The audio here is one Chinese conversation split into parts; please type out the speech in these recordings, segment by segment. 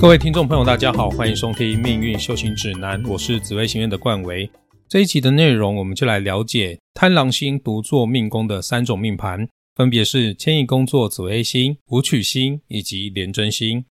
各位听众朋友，大家好，欢迎收听《命运修行指南》，我是紫微星院的冠维。这一集的内容，我们就来了解贪狼星独坐命宫的三种命盘，分别是迁移宫作紫微星、武曲星以及廉贞星。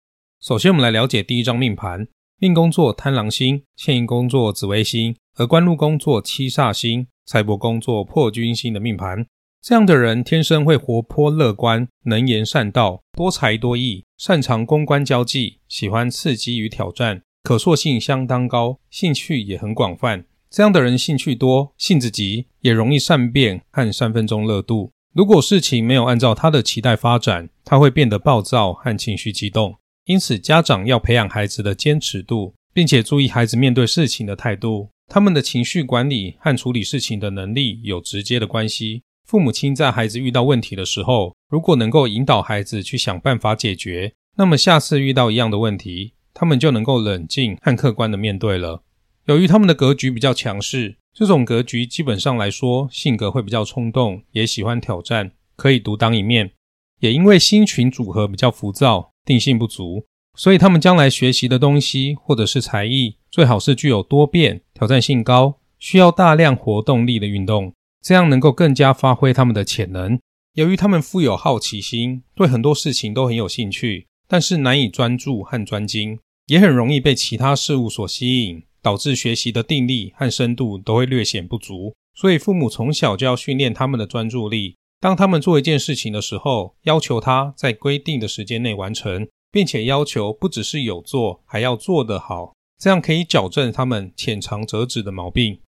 首先，我们来了解第一张命盘：命宫作贪狼星，迁移宫作紫微星，而官禄宫作七煞星，财帛宫作破军星的命盘。这样的人天生会活泼乐观、能言善道、多才多艺，擅长公关交际，喜欢刺激与挑战，可塑性相当高，兴趣也很广泛。这样的人兴趣多、性子急，也容易善变和三分钟热度。如果事情没有按照他的期待发展，他会变得暴躁和情绪激动。因此，家长要培养孩子的坚持度，并且注意孩子面对事情的态度。他们的情绪管理和处理事情的能力有直接的关系。父母亲在孩子遇到问题的时候，如果能够引导孩子去想办法解决，那么下次遇到一样的问题，他们就能够冷静和客观的面对了。由于他们的格局比较强势，这种格局基本上来说性格会比较冲动，也喜欢挑战，可以独当一面。也因为星群组合比较浮躁，定性不足，所以他们将来学习的东西或者是才艺，最好是具有多变、挑战性高、需要大量活动力的运动。这样能够更加发挥他们的潜能。由于他们富有好奇心，对很多事情都很有兴趣，但是难以专注和专精，也很容易被其他事物所吸引，导致学习的定力和深度都会略显不足。所以父母从小就要训练他们的专注力。当他们做一件事情的时候，要求他在规定的时间内完成，并且要求不只是有做，还要做得好。这样可以矫正他们浅尝辄止的毛病。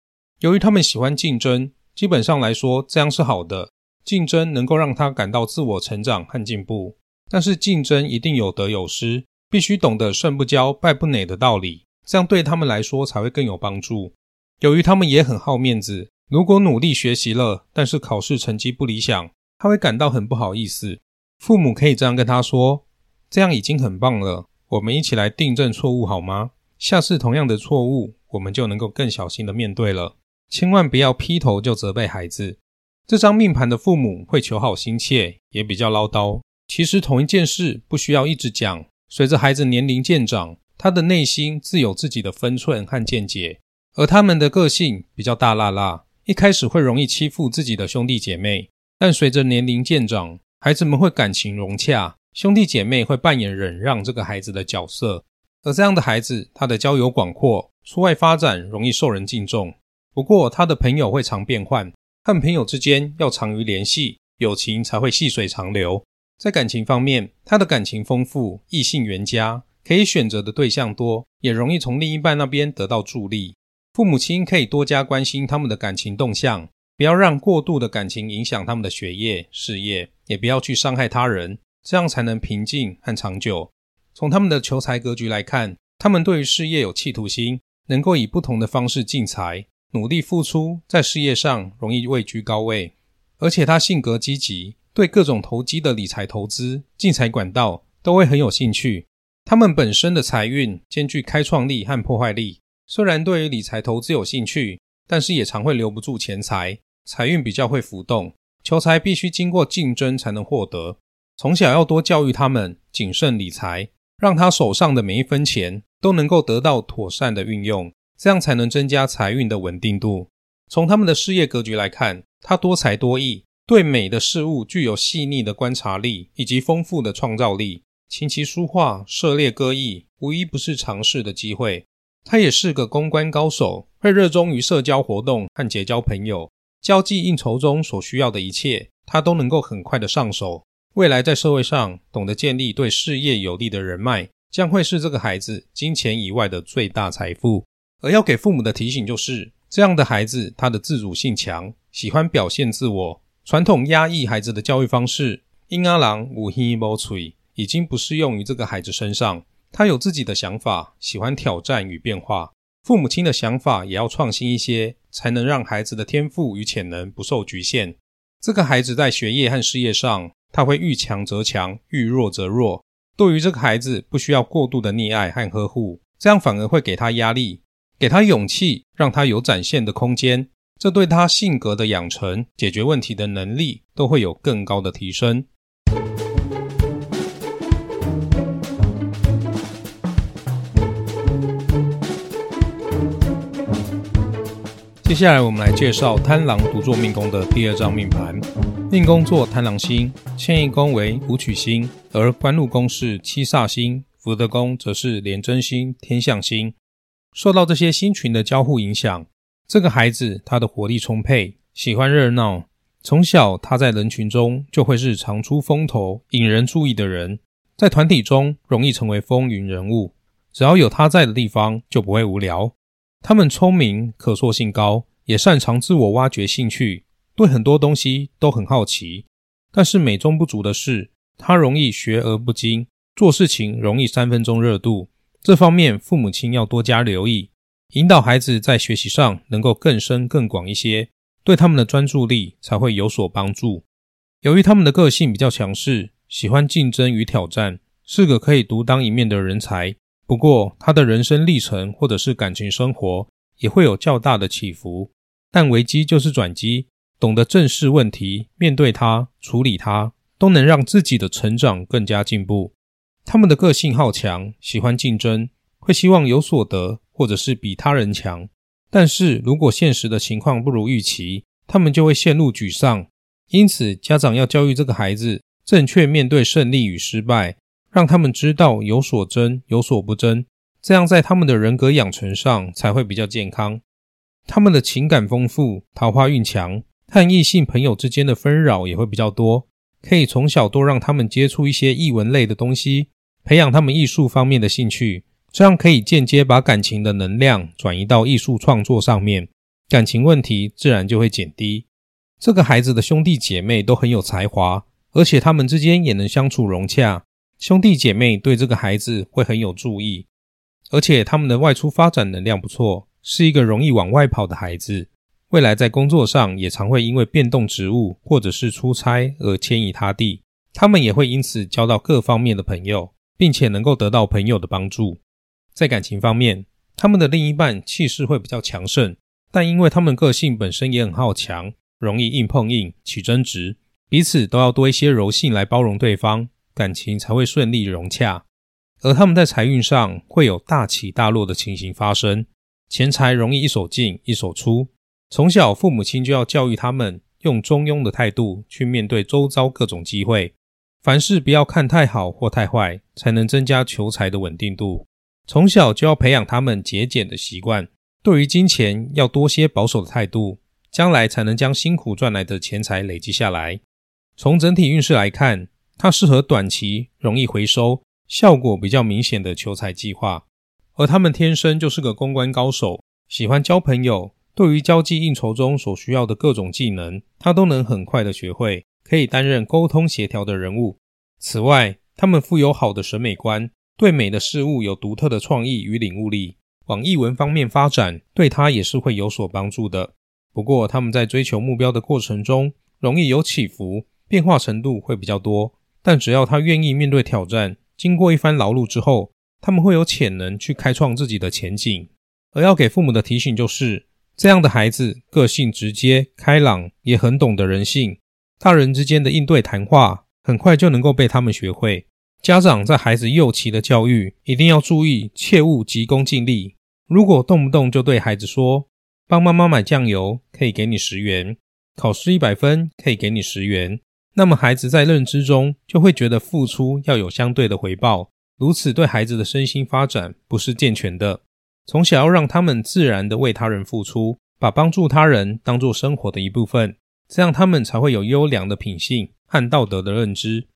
由于他们喜欢竞争。基本上来说，这样是好的。竞争能够让他感到自我成长和进步，但是竞争一定有得有失，必须懂得胜不骄、败不馁的道理，这样对他们来说才会更有帮助。由于他们也很好面子，如果努力学习了，但是考试成绩不理想，他会感到很不好意思。父母可以这样跟他说：“这样已经很棒了，我们一起来订正错误好吗？下次同样的错误，我们就能够更小心的面对了。”千万不要劈头就责备孩子。这张命盘的父母会求好心切，也比较唠叨。其实同一件事不需要一直讲。随着孩子年龄渐长，他的内心自有自己的分寸和见解。而他们的个性比较大辣辣，一开始会容易欺负自己的兄弟姐妹。但随着年龄渐长，孩子们会感情融洽，兄弟姐妹会扮演忍让这个孩子的角色。而这样的孩子，他的交友广阔，出外发展容易受人敬重。不过，他的朋友会常变换，和朋友之间要常于联系，友情才会细水长流。在感情方面，他的感情丰富，异性缘佳，可以选择的对象多，也容易从另一半那边得到助力。父母亲可以多加关心他们的感情动向，不要让过度的感情影响他们的学业、事业，也不要去伤害他人，这样才能平静和长久。从他们的求财格局来看，他们对于事业有企图心，能够以不同的方式进财。努力付出，在事业上容易位居高位，而且他性格积极，对各种投机的理财投资、进财管道都会很有兴趣。他们本身的财运兼具开创力和破坏力，虽然对于理财投资有兴趣，但是也常会留不住钱财，财运比较会浮动。求财必须经过竞争才能获得，从小要多教育他们谨慎理财，让他手上的每一分钱都能够得到妥善的运用。这样才能增加财运的稳定度。从他们的事业格局来看，他多才多艺，对美的事物具有细腻的观察力以及丰富的创造力。琴棋书画、涉猎歌艺，无一不是尝试的机会。他也是个公关高手，会热衷于社交活动和结交朋友。交际应酬中所需要的一切，他都能够很快的上手。未来在社会上懂得建立对事业有利的人脉，将会是这个孩子金钱以外的最大财富。而要给父母的提醒就是，这样的孩子他的自主性强，喜欢表现自我。传统压抑孩子的教育方式，婴儿郎无希无吹，已经不适用于这个孩子身上。他有自己的想法，喜欢挑战与变化。父母亲的想法也要创新一些，才能让孩子的天赋与潜能不受局限。这个孩子在学业和事业上，他会遇强则强，遇弱则弱。对于这个孩子，不需要过度的溺爱和呵护，这样反而会给他压力。给他勇气让他有展现的空间这对他性格的养成解决问题的能力都会有更高的提升。接下来我们来介绍贪狼独坐命宫的第二张命盘。命宫作贪狼星迁移宫为武曲星而官禄宫是七煞星福德宫则是廉贞星天象星。受到这些星群的交互影响，这个孩子他的活力充沛，喜欢热闹。从小他在人群中就会是常出风头、引人注意的人，在团体中容易成为风云人物。只要有他在的地方，就不会无聊。他们聪明、可塑性高，也擅长自我挖掘兴趣，对很多东西都很好奇。但是美中不足的是，他容易学而不精，做事情容易三分钟热度。这方面父母亲要多加留意，引导孩子在学习上能够更深更广一些，对他们的专注力才会有所帮助。由于他们的个性比较强势，喜欢竞争与挑战，是个可以独当一面的人才。不过，他的人生历程或者是感情生活也会有较大的起伏，但危机就是转机，懂得正视问题，面对它，处理它，都能让自己的成长更加进步。他们的个性好强，喜欢竞争，会希望有所得，或者是比他人强。但是如果现实的情况不如预期，他们就会陷入沮丧。因此，家长要教育这个孩子正确面对胜利与失败。让他们知道有所争，有所不争，这样在他们的人格养成上才会比较健康。他们的情感丰富，桃花运强，和异性朋友之间的纷扰也会比较多。可以从小多让他们接触一些异文类的东西，培养他们艺术方面的兴趣，这样可以间接把感情的能量转移到艺术创作上面，感情问题自然就会减低。这个孩子的兄弟姐妹都很有才华，而且他们之间也能相处融洽。兄弟姐妹对这个孩子会很有注意，而且他们的外出发展能量不错，是一个容易往外跑的孩子。未来在工作上也常会因为变动职务或者是出差而迁移他地。他们也会因此交到各方面的朋友，并且能够得到朋友的帮助。在感情方面，他们的另一半气势会比较强盛，但因为他们个性本身也很好强，容易硬碰硬起争执，彼此都要多一些柔性来包容对方。感情才会顺利融洽，而他们在财运上会有大起大落的情形发生，钱财容易一手进一手出。从小父母亲就要教育他们用中庸的态度去面对周遭各种机会，凡事不要看太好或太坏，才能增加求财的稳定度。从小就要培养他们节俭的习惯，对于金钱要多些保守的态度，将来才能将辛苦赚来的钱财累积下来。从整体运势来看。它适合短期容易回收、效果比较明显的求财计划，而他们天生就是个公关高手，喜欢交朋友。对于交际应酬中所需要的各种技能，他都能很快的学会，可以担任沟通协调的人物。此外，他们富有好的审美观，对美的事物有独特的创意与领悟力，往艺文方面发展，对他也是会有所帮助的。不过，他们在追求目标的过程中，容易有起伏，变化程度会比较多。但只要他愿意面对挑战，经过一番劳碌之后，他们会有潜能去开创自己的前景。而要给父母的提醒就是，这样的孩子个性直接、开朗，也很懂得人性，大人之间的应对谈话很快就能够被他们学会。家长在孩子幼期的教育一定要注意，切勿急功近利。如果动不动就对孩子说：“帮妈妈买酱油可以给你十元，考试一百分可以给你十元。”那么孩子在认知中就会觉得付出要有相对的回报，如此对孩子的身心发展不是健全的。从小要让他们自然的为他人付出，把帮助他人当做生活的一部分，这样他们才会有优良的品性和道德的认知。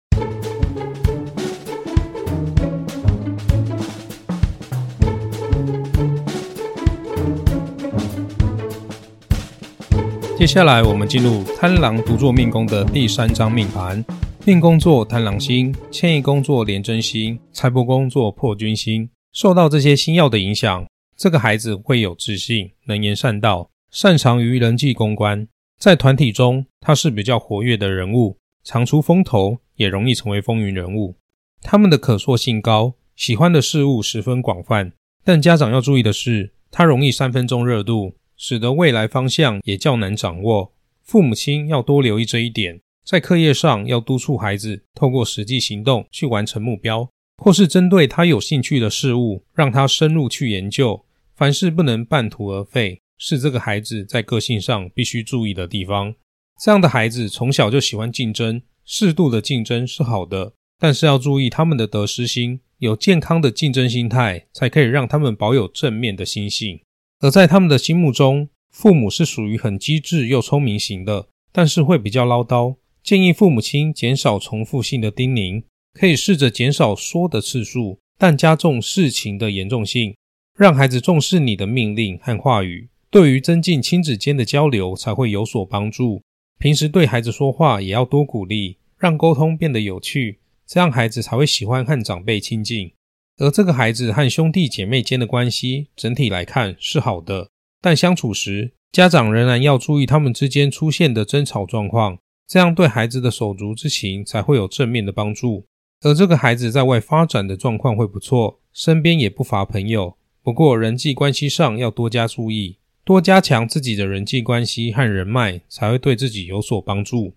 接下来，我们进入贪狼独坐命宫的第三张命盘。命宫作贪狼星，迁移宫作廉贞星，财帛宫作破军星。受到这些星耀的影响，这个孩子会有自信，能言善道，擅长于人际公关。在团体中，他是比较活跃的人物，常出风头，也容易成为风云人物。他们的可塑性高，喜欢的事物十分广泛。但家长要注意的是，他容易三分钟热度。使得未来方向也较难掌握，父母亲要多留意这一点。在课业上要督促孩子透过实际行动去完成目标，或是针对他有兴趣的事物，让他深入去研究。凡事不能半途而废，是这个孩子在个性上必须注意的地方。这样的孩子从小就喜欢竞争，适度的竞争是好的，但是要注意他们的得失心，有健康的竞争心态，才可以让他们保有正面的心性。而在他们的心目中，父母是属于很机智又聪明型的，但是会比较唠叨。建议父母亲减少重复性的叮咛，可以试着减少说的次数，但加重事情的严重性，让孩子重视你的命令和话语，对于增进亲子间的交流才会有所帮助。平时对孩子说话也要多鼓励，让沟通变得有趣，这样孩子才会喜欢和长辈亲近。而这个孩子和兄弟姐妹间的关系整体来看是好的，但相处时，家长仍然要注意他们之间出现的争吵状况。这样对孩子的手足之情才会有正面的帮助，而这个孩子在外发展的状况会不错，身边也不乏朋友。不过人际关系上要多加注意，多加强自己的人际关系和人脉，才会对自己有所帮助。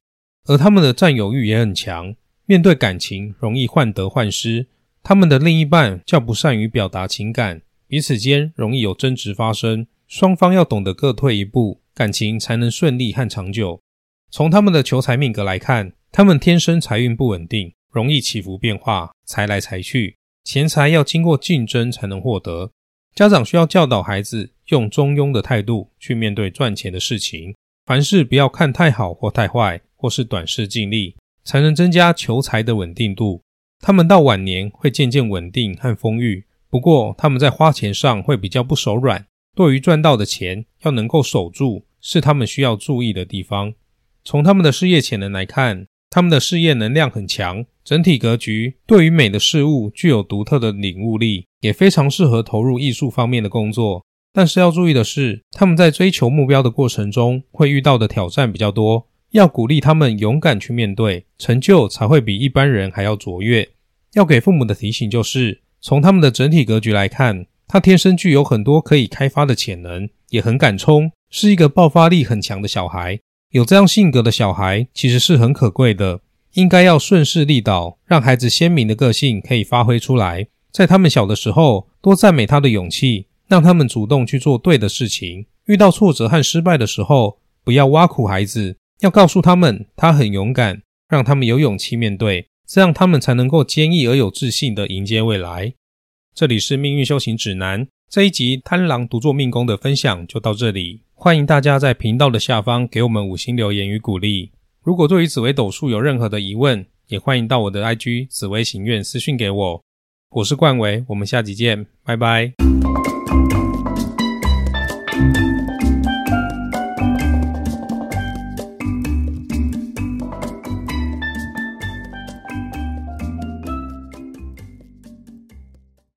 而他们的占有欲也很强，面对感情容易患得患失。他们的另一半较不善于表达情感，彼此间容易有争执发生。双方要懂得各退一步，感情才能顺利和长久。从他们的求财命格来看，他们天生财运不稳定，容易起伏变化，财来财去，钱财要经过竞争才能获得。家长需要教导孩子用中庸的态度去面对赚钱的事情，凡事不要看太好或太坏，或是短视尽力，才能增加求财的稳定度。他们到晚年会渐渐稳定和丰裕，不过他们在花钱上会比较不手软，对于赚到的钱要能够守住，是他们需要注意的地方。从他们的事业潜能来看，他们的事业能量很强，整体格局对于美的事物具有独特的领悟力，也非常适合投入艺术方面的工作。但是要注意的是，他们在追求目标的过程中会遇到的挑战比较多，要鼓励他们勇敢去面对，成就才会比一般人还要卓越。要给父母的提醒就是，从他们的整体格局来看，他天生具有很多可以开发的潜能，也很敢冲，是一个爆发力很强的小孩。有这样性格的小孩其实是很可贵的，应该要顺势利导，让孩子鲜明的个性可以发挥出来。在他们小的时候，多赞美他的勇气，让他们主动去做对的事情。遇到挫折和失败的时候，不要挖苦孩子，要告诉他们他很勇敢，让他们有勇气面对，这样他们才能够坚毅而有自信的迎接未来。这里是命运修行指南这一集贪狼独坐命宫的分享就到这里。欢迎大家在频道的下方给我们五星留言与鼓励。如果对于紫微斗数有任何的疑问，也欢迎到我的 IG 紫微行院私讯给我。我是冠维，我们下集见，拜拜。